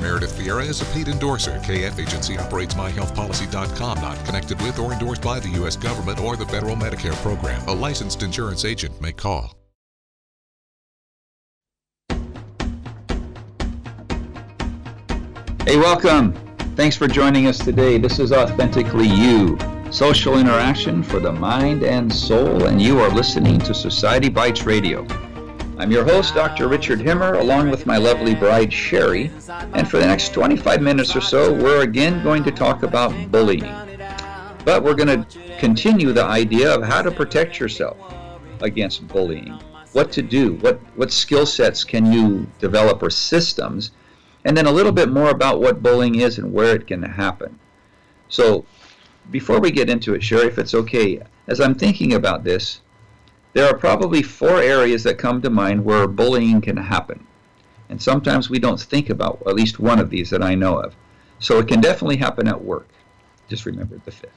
Meredith Vieira is a paid endorser. KF Agency operates myhealthpolicy.com, not connected with or endorsed by the U.S. government or the federal Medicare program. A licensed insurance agent may call. Hey, welcome. Thanks for joining us today. This is Authentically You, social interaction for the mind and soul, and you are listening to Society Bites Radio. I'm your host, Dr. Richard Himmer, along with my lovely bride, Sherry. And for the next 25 minutes or so, we're again going to talk about bullying. But we're going to continue the idea of how to protect yourself against bullying. What to do, what, what skill sets can you develop or systems, and then a little bit more about what bullying is and where it can happen. So, before we get into it, Sherry, if it's okay, as I'm thinking about this, there are probably four areas that come to mind where bullying can happen. And sometimes we don't think about at least one of these that I know of. So it can definitely happen at work. Just remember the fifth.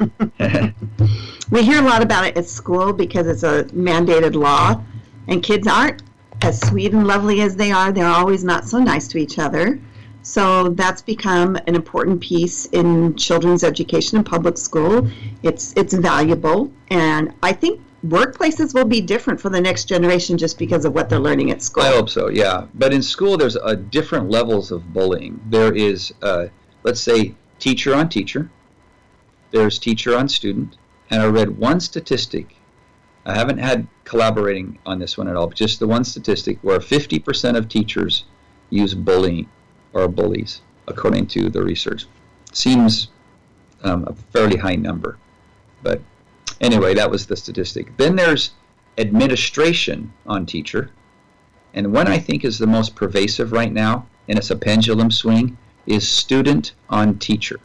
we hear a lot about it at school because it's a mandated law, and kids aren't as sweet and lovely as they are. They're always not so nice to each other. So that's become an important piece in children's education in public school. It's it's valuable, and I think workplaces will be different for the next generation just because of what they're learning at school. I hope so, yeah. But in school, there's a different levels of bullying. There is, uh, let's say, teacher on teacher. There's teacher on student. And I read one statistic. I haven't had collaborating on this one at all, but just the one statistic where 50% of teachers use bullying or bullies, according to the research. Seems um, a fairly high number, but Anyway, that was the statistic. Then there's administration on teacher. And one I think is the most pervasive right now, and it's a pendulum swing, is student on teacher.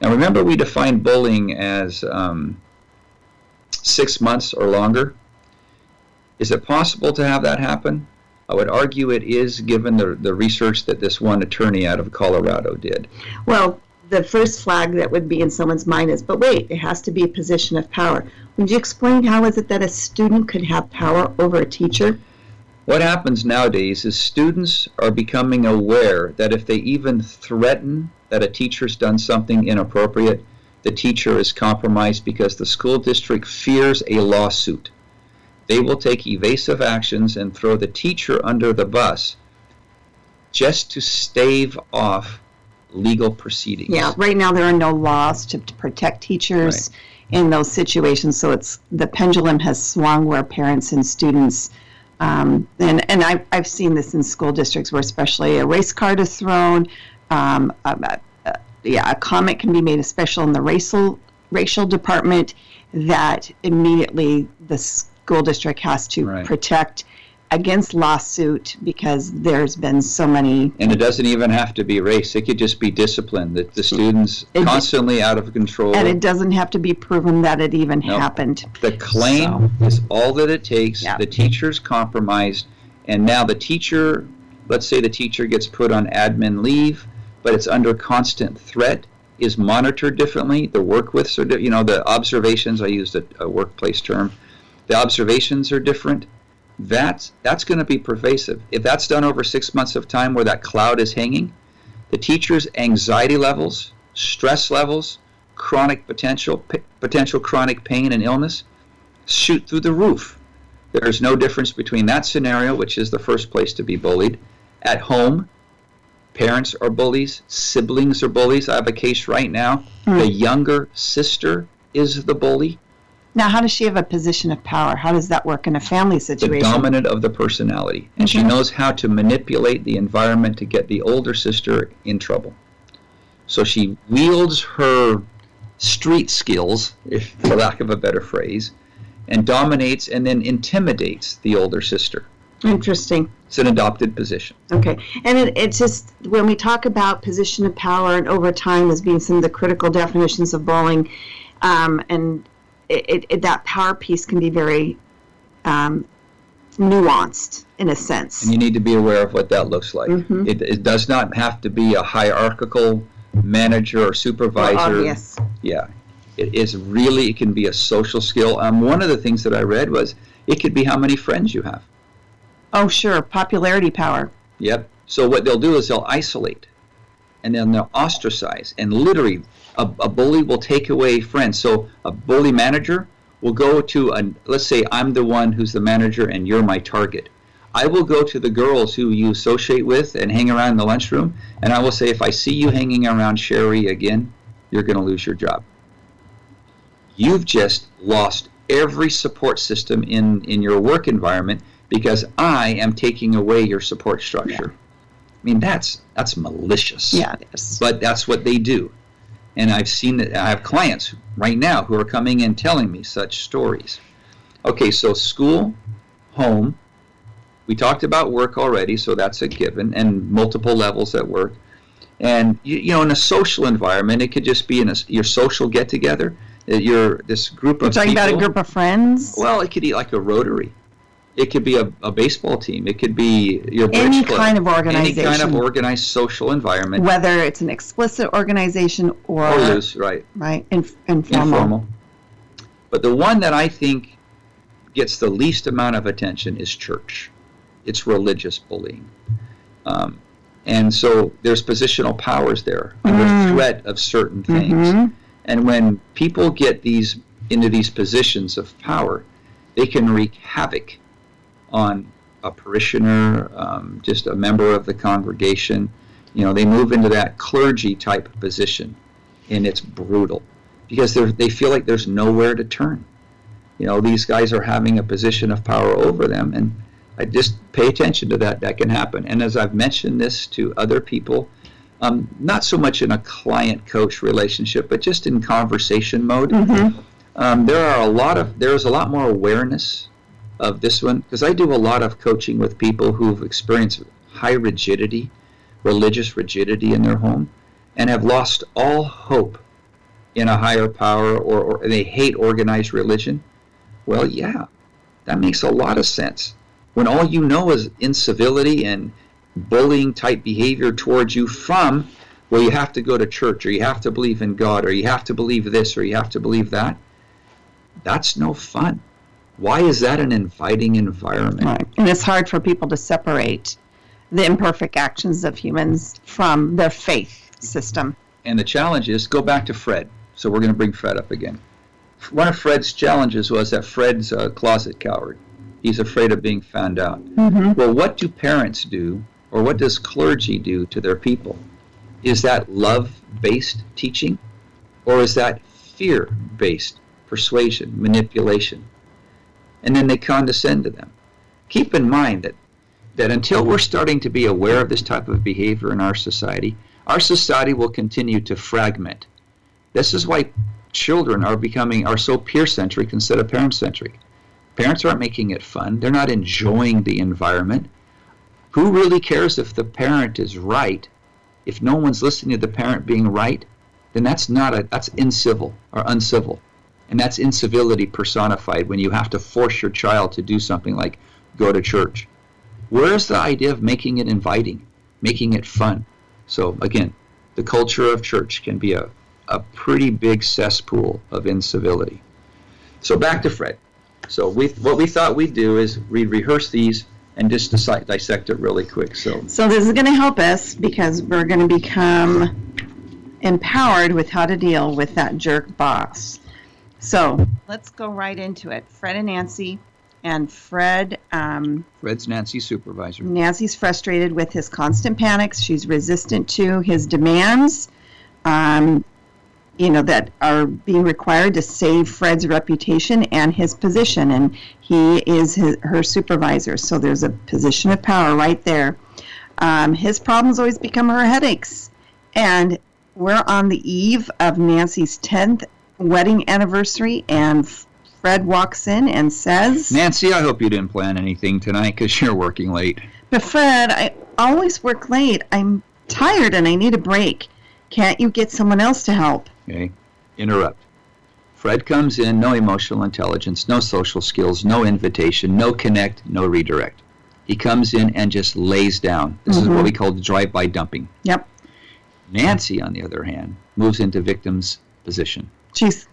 Now remember we defined bullying as um, six months or longer. Is it possible to have that happen? I would argue it is given the, the research that this one attorney out of Colorado did. Well, the first flag that would be in someone's mind is, but wait, it has to be a position of power. Would you explain how is it that a student could have power over a teacher? What happens nowadays is students are becoming aware that if they even threaten that a teacher's done something inappropriate, the teacher is compromised because the school district fears a lawsuit. They will take evasive actions and throw the teacher under the bus just to stave off legal proceedings. Yeah, right now there are no laws to, to protect teachers right. in those situations. So it's the pendulum has swung where parents and students, um, and and I, I've seen this in school districts where especially a race card is thrown. Um, uh, uh, yeah, a comment can be made, especially in the racial racial department, that immediately the school district has to right. protect against lawsuit because there's been so many. And it doesn't even have to be race. It could just be discipline that the students it, constantly out of control. And it doesn't have to be proven that it even nope. happened. The claim so. is all that it takes. Yeah. The teacher's compromised, and now the teacher, let's say the teacher gets put on admin leave, but it's under constant threat. Is monitored differently. The work with, you know, the observations. I used a, a workplace term. The observations are different that's that's going to be pervasive. If that's done over six months of time where that cloud is hanging, the teacher's anxiety levels, stress levels, chronic potential p- potential chronic pain and illness shoot through the roof. There's no difference between that scenario, which is the first place to be bullied, at home. Parents are bullies, siblings are bullies. I have a case right now. Mm. The younger sister is the bully Now, how does she have a position of power? How does that work in a family situation? the dominant of the personality, and she knows how to manipulate the environment to get the older sister in trouble. So she wields her street skills, if for lack of a better phrase, and dominates and then intimidates the older sister. Interesting. It's an adopted position. Okay, and it, it's just when we talk about position of power and over time as being some of the critical definitions of bullying, um, and it, it, that power piece can be very um, nuanced in a sense. And you need to be aware of what that looks like. Mhm. It, it does not have to be a hierarchical manager or supervisor. obvious. Yeah. It is really, it can be a social skill. Um, one of the things that I read was it could be how many friends you have. Oh, sure, popularity power. Yep. So what they'll do is they'll isolate and then they'll ostracize. And literally, a, a bully will take away friends. So a bully manager will go to, a, let's say I'm the one who's the manager and you're my target. I will go to the girls who you associate with and hang around in the lunchroom, and I will say, if I see you hanging around Sherry again, you're going to lose your job. You've just lost every support system in, in your work environment because I am taking away your support structure. I mean, that's that's malicious. Yeah, it is. But that's what they do. And I've seen that I have clients right now who are coming and telling me such stories. Okay, so school, home, we talked about work already, so that's a given, and multiple levels at work. And you, you know, in a social environment, it could just be in a, your social get together. You're this group You're of talking about a group of friends? well, it could be like a rotary. It could be a, a baseball team. It could be your Any club. kind of organization, Any kind of organized social environment. Whether it's an explicit organization or, or loose, right? right, inf- informal. Informal. But the one that I think gets the least amount of attention is church. It's religious bullying. Um, and so there's positional powers there under Mm. threat of certain things. Mhm. And when people get these into these positions of power, they can wreak havoc on a parishioner, um, just a member of the congregation. You know, they move into that clergy type position, and it's brutal because they they feel like there's nowhere to turn. You know, these guys are having a position of power over them, and I just pay attention to that. That can happen. And as I've mentioned this to other people, um, not so much in a client-coach relationship, but just in conversation mode. Mhm. Um, there are a lot of there's a lot more awareness of this one because I do a lot of coaching with people who've experienced high rigidity, religious rigidity in their home, and have lost all hope in a higher power or, or they hate organized religion. Well, yeah, that makes a lot of sense. When all you know is incivility and bullying type behavior towards you from, well, you have to go to church or you have to believe in God or you have to believe this or you have to believe that. That's no fun. Why is that an inviting environment? Right. And it's hard for people to separate the imperfect actions of humans from their faith system. And the challenge is go back to Fred. So we're going to bring Fred up again. One of Fred's challenges was that Fred's a closet coward. He's afraid of being found out. Mm-hmm. Well, what do parents do, or what does clergy do to their people? Is that love based teaching, or is that fear based persuasion, manipulation? And then they condescend to them. Keep in mind that, that until we're starting to be aware of this type of behavior in our society, our society will continue to fragment. This is why children are becoming are so peer centric instead of parent centric. Parents aren't making it fun. They're not enjoying the environment. Who really cares if the parent is right? If no one's listening to the parent being right, then that's not a that's incivil or uncivil. And that's incivility personified when you have to force your child to do something like go to church. Where's the idea of making it inviting, making it fun? So again, the culture of church can be a, a pretty big cesspool of incivility. So back to Fred. So we what we thought we'd do is we'd rehearse these and just decide, dissect it really quick. So So this is going to help us because we're going to become empowered with how to deal with that jerk boss. So let's go right into it. Fred and Nancy, and Fred, um, Fred's Nancy's supervisor. Nancy's frustrated with his constant panics. She's resistant to his demands. Um, you know, that are being required to save Fred's reputation and his position. And he is his, her supervisor. So there's a position of power right there. Um, his problems always become her headaches. And we're on the eve of Nancy's 10th wedding anniversary, and Fred walks in and says, Nancy, I hope you didn't plan anything tonight because you're working late. But Fred, I always work late. I'm tired and I need a break. Can't you get someone else to help? Okay, interrupt. Fred comes in, no emotional intelligence, no social skills, no invitation, no connect, no redirect. He comes in and just lays down. This mm-hmm. is what we call the drive-by dumping. Yep. Nancy, on the other hand, moves into victim's position. She's,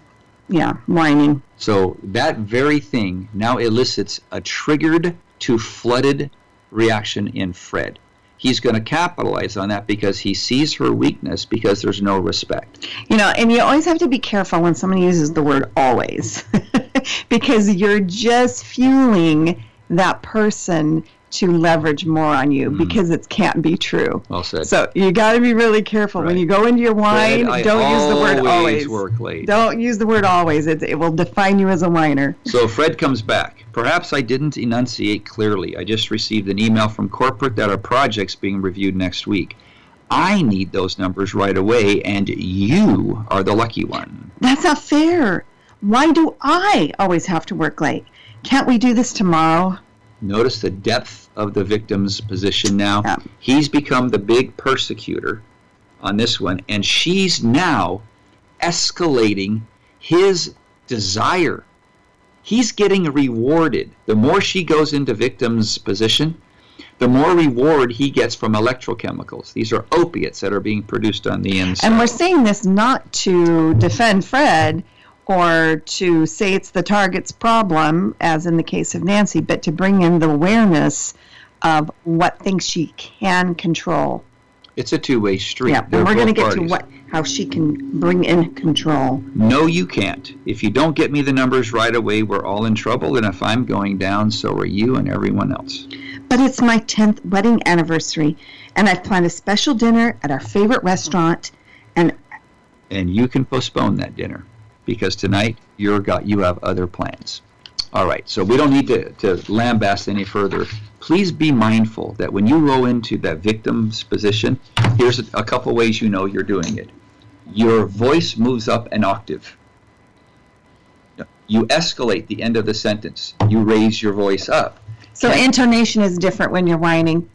yeah, whining. So that very thing now elicits a triggered to flooded reaction in Fred he's going to capitalize on that because he sees her weakness because there's no respect. You know, and you always have to be careful when someone uses the word always because you're just fueling that person to leverage more on you mm. because it can't be true. Well said. So you got to be really careful right. when you go into your whine. Fred, don't use the word always. Work late. Don't use the word always. It, it will define you as a whiner. So Fred comes back. Perhaps I didn't enunciate clearly. I just received an email from corporate that our project's being reviewed next week. I need those numbers right away, and you are the lucky one. That's not fair. Why do I always have to work late? Can't we do this tomorrow? Notice the depth of the victim's position now. Yeah. He's become the big persecutor on this one, and she's now escalating his desire. He's getting rewarded. The more she goes into victim's position, the more reward he gets from electrochemicals. These are opiates that are being produced on the inside. And we're saying this not to defend Fred or to say it's the target's problem, as in the case of Nancy, but to bring in the awareness of what things she can control. It's a two-way street. Yeah, and we're going to get to what how she can bring in control. No, you can't. If you don't get me the numbers right away, we're all in trouble. And if I'm going down, so are you and everyone else. But it's my 10th wedding anniversary, and I've planned a special dinner at our favorite restaurant, and and you can postpone that dinner because tonight you're got you have other plans. All right, so we don't need to, to lambast any further. Please be mindful that when you go into that victim's position, here's a, a couple ways you know you're doing it. Your voice moves up an octave. You escalate the end of the sentence. You raise your voice up. So intonation is different when you're whining.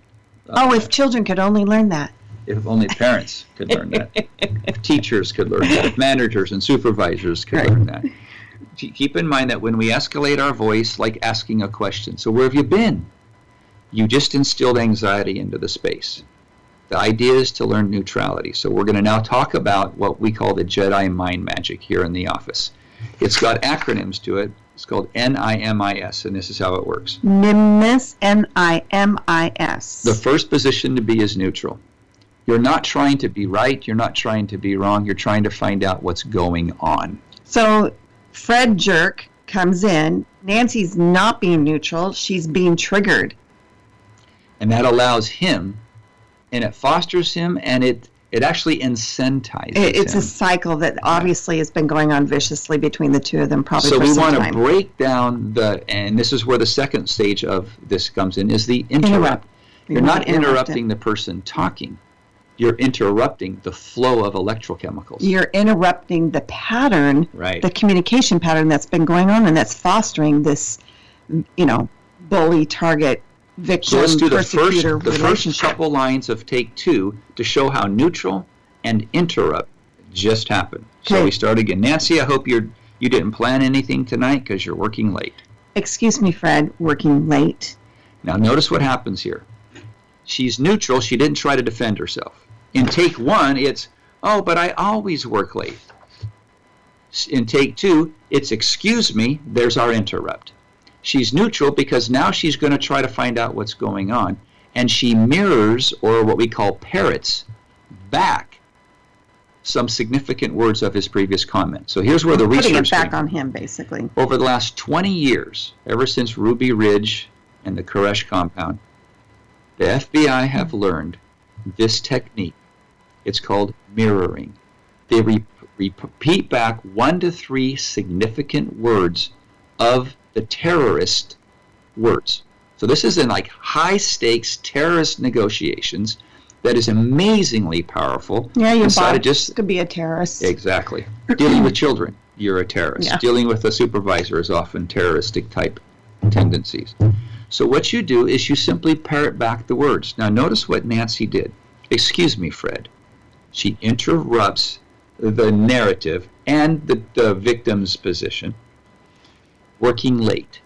Uh, oh, if children could only learn that. If only parents could learn that. teachers could learn that. Managers and supervisors could right. learn that. Keep in mind that when we escalate our voice, like asking a question, so where have you been? You just instilled anxiety into the space. The idea is to learn neutrality. So we're going to now talk about what we call the Jedi mind magic here in the office. It's got acronyms to it. It's called NIMIS, and this is how it works. NIMIS, N-I-M-I-S. The first position to be is neutral. You're not trying to be right. You're not trying to be wrong. You're trying to find out what's going on. So Fred Jerk comes in. Nancy's not being neutral. She's being triggered. And that allows him, and it fosters him, and it it actually incentivizes it's him. a cycle that obviously has been going on viciously between the two of them probably so we want to break down the and this is where the second stage of this comes in is the interrupt, interrupt. you're not interrupting the person talking you're interrupting the flow of electrochemicals. You're interrupting the pattern, right. the communication pattern that's been going on and that's fostering this, you know, bully target victim so let's do the first, the first couple lines of take two to show how neutral and interrupt just happened. Okay. So we start again. Nancy, I hope you're you didn't plan anything tonight because you're working late. Excuse me, Fred, working late. Now notice what happens here. She's neutral. She didn't try to defend herself. In take one, it's, oh, but I always work late. In take two, it's, excuse me, there's our interrupt. She's neutral because now she's going to try to find out what's going on. And she mirrors, or what we call parrots, back some significant words of his previous comment. So here's where the Putting research it back on him, basically. Over the last 20 years, ever since Ruby Ridge and the Koresh compound, the FBI have learned this technique. It's called mirroring. They re- repeat back one to three significant words of the terrorist words. So this is in like high stakes terrorist negotiations that is amazingly powerful. Yeah, your of boss just could be a terrorist. exactly dealing with children. You're a terrorist. Yeah. Dealing with a supervisor is often terroristic type tendencies. So what you do is you simply parrot back the words. Now notice what Nancy did. Excuse me, Fred. She interrupts the narrative and the, the victim's position. Working late.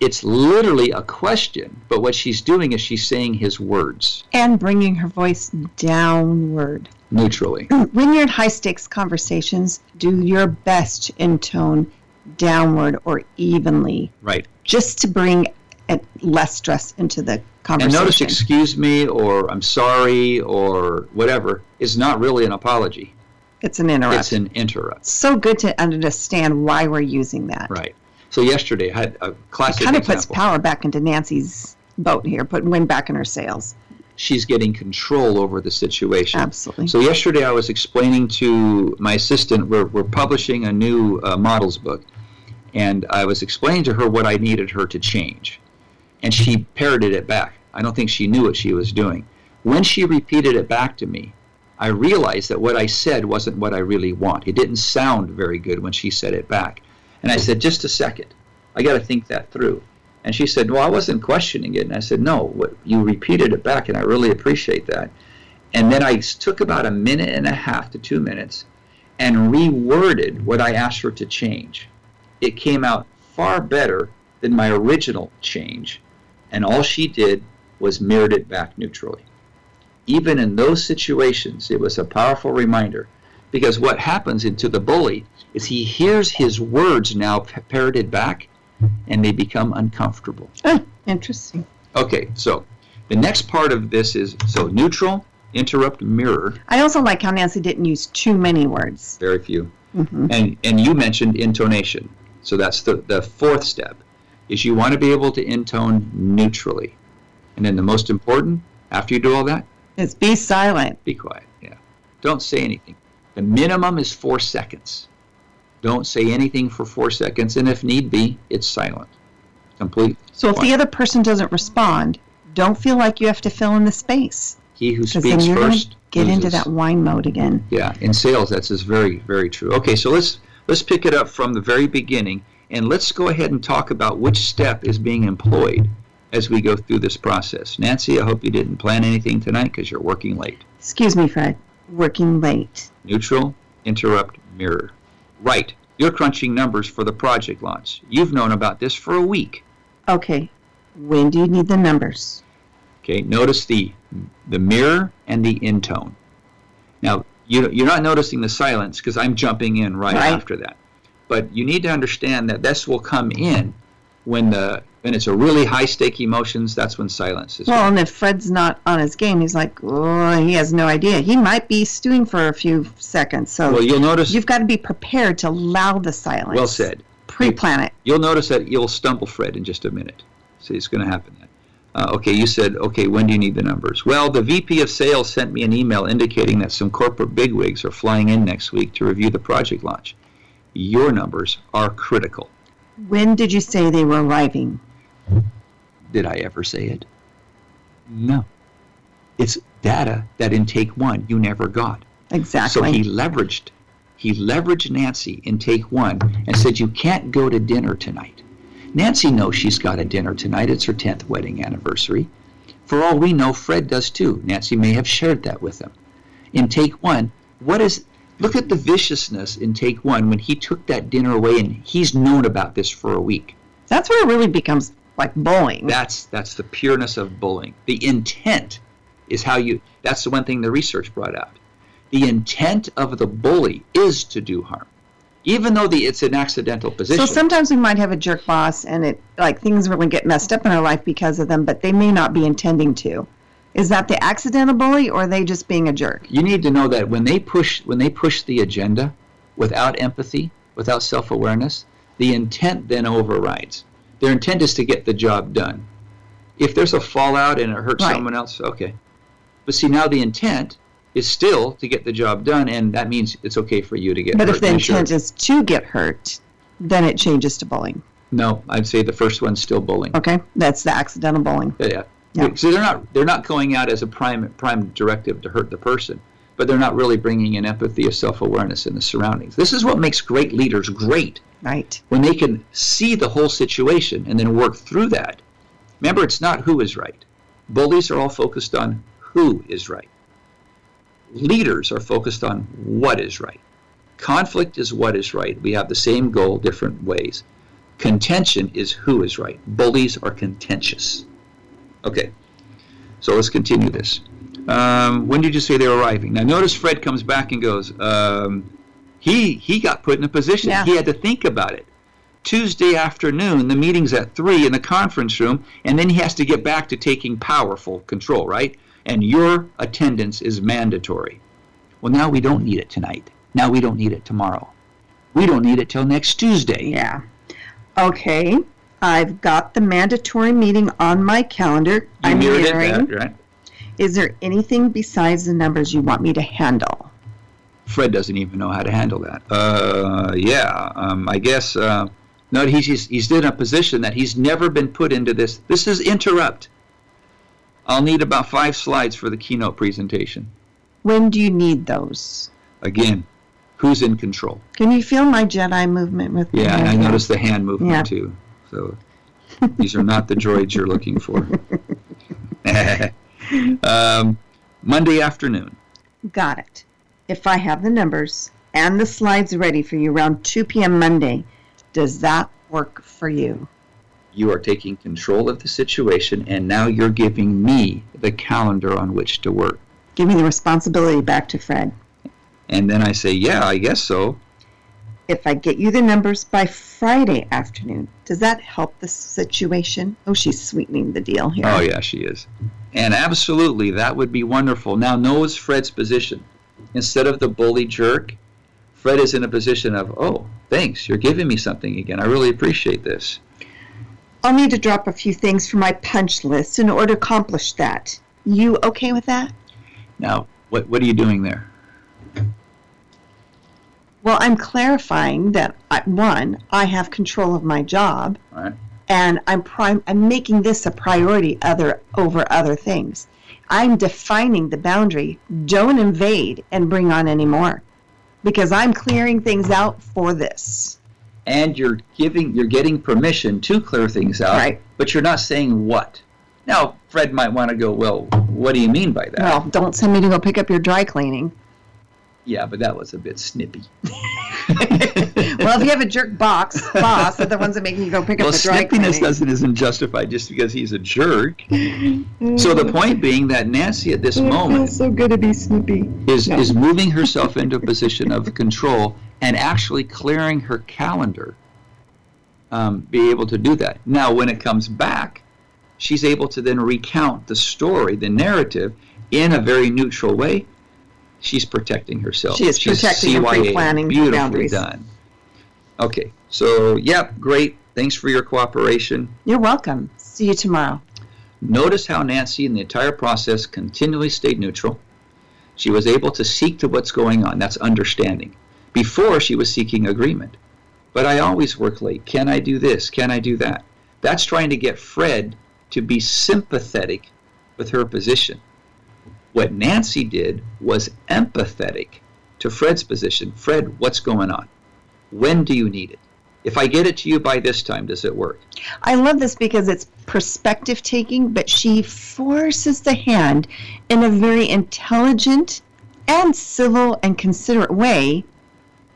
It's literally a question, but what she's doing is she's saying his words And bringing her voice downward. neutrally. When you're in high stakes conversations, do your best to intone downward or evenly, Right. just to bring less stress into the And notice, excuse me, or I'm sorry, or whatever, is not really an apology. it's an interrupt. It's an interrupt. so good to understand why we're using that. Right. So yesterday I had a classic It Kind of example. puts power back into Nancy's boat here, putting wind back in her sails. She's getting control over the situation. Absolutely. So yesterday I was explaining to my assistant, we're, we're publishing a new uh, models book, and I was explaining to her what I needed her to change. And she parroted it back. I don't think she knew what she was doing. When she repeated it back to me, I realized that what I said wasn't what I really want. It didn't sound very good when she said it back. And I said, just a second. I got to think that through. And she said, well, I wasn't questioning it. And I said, no, what, you repeated it back, and I really appreciate that. And then I took about a minute and a half to two minutes and reworded what I asked her to change. It came out far better than my original change, and all she did was mirrored it back neutrally. Even in those situations, it was a powerful reminder because what happens into the bully is he hears his words now parroted back and they become uncomfortable. Oh, interesting. Okay, so the next part of this is so neutral, interrupt, mirror, I also like how Nancy didn't use too many words. very few. hmm And and you mentioned intonation. So that's the, the fourth step is you want to be able to intone neutrally. And then the most important, after you do all that, Is be silent. be quiet. Yeah. Don't say anything. The minimum is four seconds. Don't say anything for four seconds, and if need be, it's silent. Complete. So if the other person doesn't respond, don't feel like you have to fill in the space. He who speaks first get into that whine mode again. Yeah, in sales, that's is very, very true. Okay, so let's let's pick it up from the very beginning, and let's go ahead and talk about which step is being employed as we go through this process. Nancy, I hope you didn't plan anything tonight because you're working late. Excuse me, Fred. Working late. Neutral, interrupt, mirror. Right, you're crunching numbers for the project launch. You've known about this for a week. Okay. When do you need the numbers? Okay, notice the the mirror and the intone. Now, you, you're not noticing the silence because I'm jumping in right, Right. after that. But you need to understand that this will come in when the when it's a really high stake emotions. That's when silence is. Well, and if Fred's not on his game, he's like, oh, he has no idea. He might be stewing for a few seconds. So well, you'll notice. you've got to be prepared to allow the silence. Well said. Pre-plan it. You'll notice that you'll stumble, Fred, in just a minute. See, it's going to happen. Then. Uh, okay, you said, okay, when do you need the numbers? Well, the VP of Sales sent me an email indicating that some corporate bigwigs are flying in next week to review the project launch. Your numbers are critical. When did you say they were arriving? Did I ever say it? No. It's data that in take one you never got. Exactly. So he leveraged, he leveraged Nancy in take one and said, "You can't go to dinner tonight." Nancy knows she's got a dinner tonight. It's her tenth wedding anniversary. For all we know, Fred does too. Nancy may have shared that with him. In take one, what is? Look at the viciousness in take one when he took that dinner away, and he's known about this for a week. That's where it really becomes like bullying. That's that's the pureness of bullying. The intent is how you. That's the one thing the research brought out. The intent of the bully is to do harm, even though the it's an accidental position. So sometimes we might have a jerk boss, and it like things really get messed up in our life because of them, but they may not be intending to. Is that the accidental bully, or are they just being a jerk? you need to know that when they push when they push the agenda without empathy, without self-awareness, the intent then overrides. Their intent is to get the job done. If there's a fallout and it hurts Right. someone else, okay. But see now the intent is still to get the job done, and that means it's okay for you to get But hurt. But if the Then sure. intent is to get hurt, then it changes to bullying. no, I'd say the first one's still bullying. Okay, that's the accidental bullying. Yeah. Yeah. So they're not they're not going out as a prime prime directive to hurt the person, but they're not really bringing in empathy or self awareness in the surroundings. This is what makes great leaders great Right. when they can see the whole situation and then work through that. Remember, it's not who is right. Bullies are all focused on who is right. Leaders are focused on what is right. Conflict is what is right. We have the same goal, different ways. Contention is who is right. Bullies are contentious. Okay, so let's continue this. Um, when did you say they were arriving? Now, notice Fred comes back and goes, um, he he got put in a position. Yeah. He had to think about it. Tuesday afternoon, the meeting's at three in the conference room, and then he has to get back to taking powerful control, right? And your attendance is mandatory. Well, now we don't need it tonight. Now we don't need it tomorrow. We don't need it till next Tuesday. Yeah. Okay. I've got the mandatory meeting on my calendar. You I'm mirroring. that, right? Is there anything besides the numbers you want me to handle? Fred doesn't even know how to handle that. Uh, yeah, um, I guess. Uh, no, he's, he's he's in a position that he's never been put into this. This is interrupt. I'll need about five slides for the keynote presentation. When do you need those? Again, who's in control? Can you feel my Jedi movement with Yeah, I noticed the hand movement Yeah. too. So these are not the droids you're looking for. um, Monday afternoon. Got it. If I have the numbers and the slides ready for you around 2 p.m. Monday, does that work for you? You are taking control of the situation, and now you're giving me the calendar on which to work. Give me the responsibility back to Fred. And then I say, yeah, I guess so. If I get you the numbers by Friday afternoon, does that help the situation? Oh, she's sweetening the deal here. Oh, yeah, she is. And absolutely, that would be wonderful. Now, knows Fred's position. Instead of the bully jerk, Fred is in a position of, oh, thanks, you're giving me something again. I really appreciate this. I'll need to drop a few things from my punch list in order to accomplish that. You okay with that? Now, what, what are you doing there? Well, I'm clarifying that I, one, I have control of my job, right. and I'm prime. I'm making this a priority other over other things. I'm defining the boundary. Don't invade and bring on any more, because I'm clearing things out for this. And you're giving, you're getting permission to clear things out, Right. but you're not saying what. Now, Fred might want to go, well, what do you mean by that? Well, don't send me to go pick up your dry cleaning. Yeah, but that was a bit snippy. well, if you have a jerk box boss, they're the ones that make you go pick well, up the dry snippiness cleaning. doesn't isn't justified just because he's a jerk. so the point being that Nancy at this It moment feels so good to be snippy. is Yeah. is moving herself into a position of control and actually clearing her calendar. Um, be able to do that. Now, when it comes back, she's able to then recount the story, the narrative, in a very neutral way. She's protecting herself. She is She's protecting and CYA. pre-planning Beautifully boundaries. done. Okay, so yep, great. Thanks for your cooperation. You're welcome. See you tomorrow. Notice how Nancy, in the entire process, continually stayed neutral. She was able to seek to what's going on. That's understanding. Before, she was seeking agreement. But I always work late. Can I do this? Can I do that? That's trying to get Fred to be sympathetic with her position. What Nancy did was empathetic to Fred's position. Fred, what's going on? When do you need it? If I get it to you by this time, does it work? I love this because it's perspective taking, but she forces the hand in a very intelligent and civil and considerate way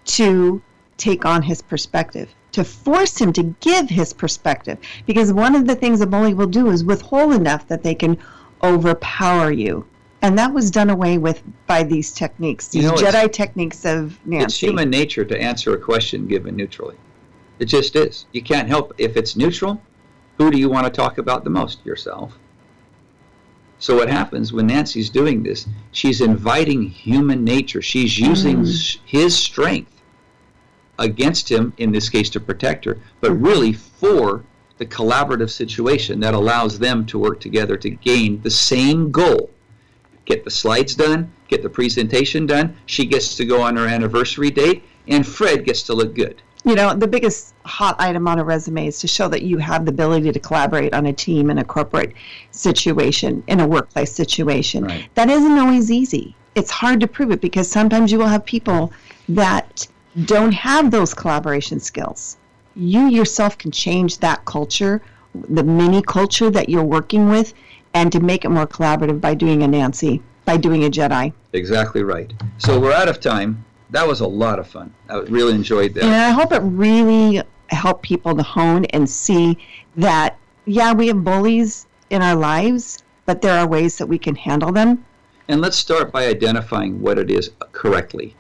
to take on his perspective, to force him to give his perspective. Because one of the things a bully will do is withhold enough that they can overpower you. And that was done away with by these techniques, You these know, Jedi techniques of Nancy. It's human nature to answer a question given neutrally. It just is. You can't help if it's neutral. Who do you want to talk about the most? Yourself. So what happens when Nancy's doing this? She's inviting human nature. She's mm. using s his strength against him, in this case to protect her, but mm. really for the collaborative situation that allows them to work together to gain the same goal. Get the slides done, get the presentation done. She gets to go on her anniversary date, and Fred gets to look good. You know, the biggest hot item on a resume is to show that you have the ability to collaborate on a team in a corporate situation, in a workplace situation. Right. That isn't always easy. It's hard to prove it because sometimes you will have people that don't have those collaboration skills. You yourself can change that culture, the mini culture that you're working with, and to make it more collaborative by doing a Nancy, by doing a Jedi. Exactly right. So we're out of time. That was a lot of fun. I really enjoyed that. And I hope it really helped people to hone and see that, yeah, we have bullies in our lives, but there are ways that we can handle them. And let's start by identifying what it is correctly.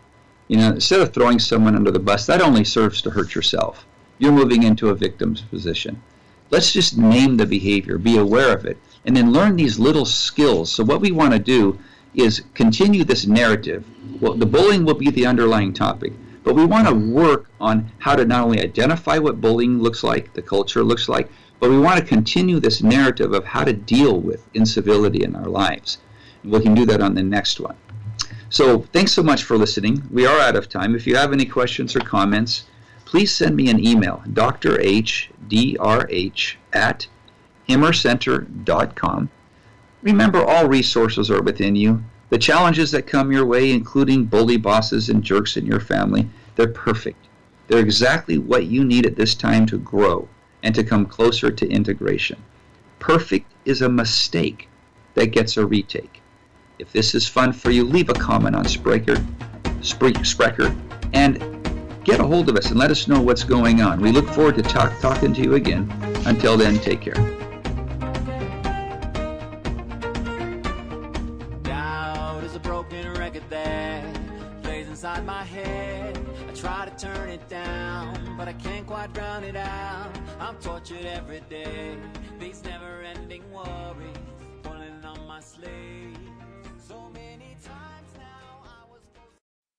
You know, instead of throwing someone under the bus, that only serves to hurt yourself. You're moving into a victim's position. Let's just name the behavior, be aware of it, and then learn these little skills. So, what we want to do is continue this narrative. Well, the bullying will be the underlying topic, but we want to work on how to not only identify what bullying looks like, the culture looks like, but we want to continue this narrative of how to deal with incivility in our lives. We can do that on the next one. So, thanks so much for listening. We are out of time. If you have any questions or comments, please send me an email, drhdrh at himmercenter.com. Remember, all resources are within you. The challenges that come your way, including bully bosses and jerks in your family, they're perfect. They're exactly what you need at this time to grow and to come closer to integration. Perfect is a mistake that gets a retake. If this is fun for you, leave a comment on Spreaker, Spreaker, and get a hold of us and let us know what's going on. We look forward to talk, talking to you again. Until then, take care. Inside my head. I try to turn it down, but I can't quite drown it out. I'm tortured every day. These never ending worries pulling on my sleeve. So many times now I was.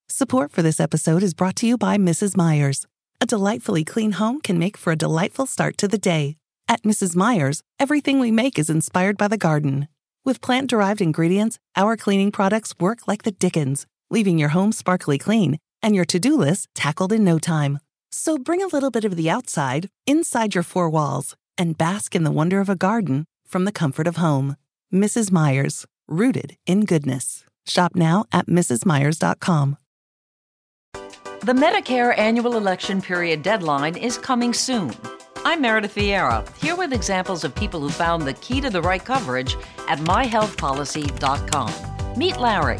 Support for this episode is brought to you by Mrs. Meyer's. A delightfully clean home can make for a delightful start to the day. At Mrs. Meyer's, everything we make is inspired by the garden. With plant derived ingredients, our cleaning products work like the dickens, leaving your home sparkly clean and your to do list tackled in no time. So bring a little bit of the outside inside your four walls and bask in the wonder of a garden from the comfort of home. Mrs. Meyer's, rooted in goodness. Shop now at mrsmeyers.com. The Medicare annual election period deadline is coming soon. I'm Meredith Vieira, here with examples of people who found the key to the right coverage at myhealthpolicy.com. Meet Larry.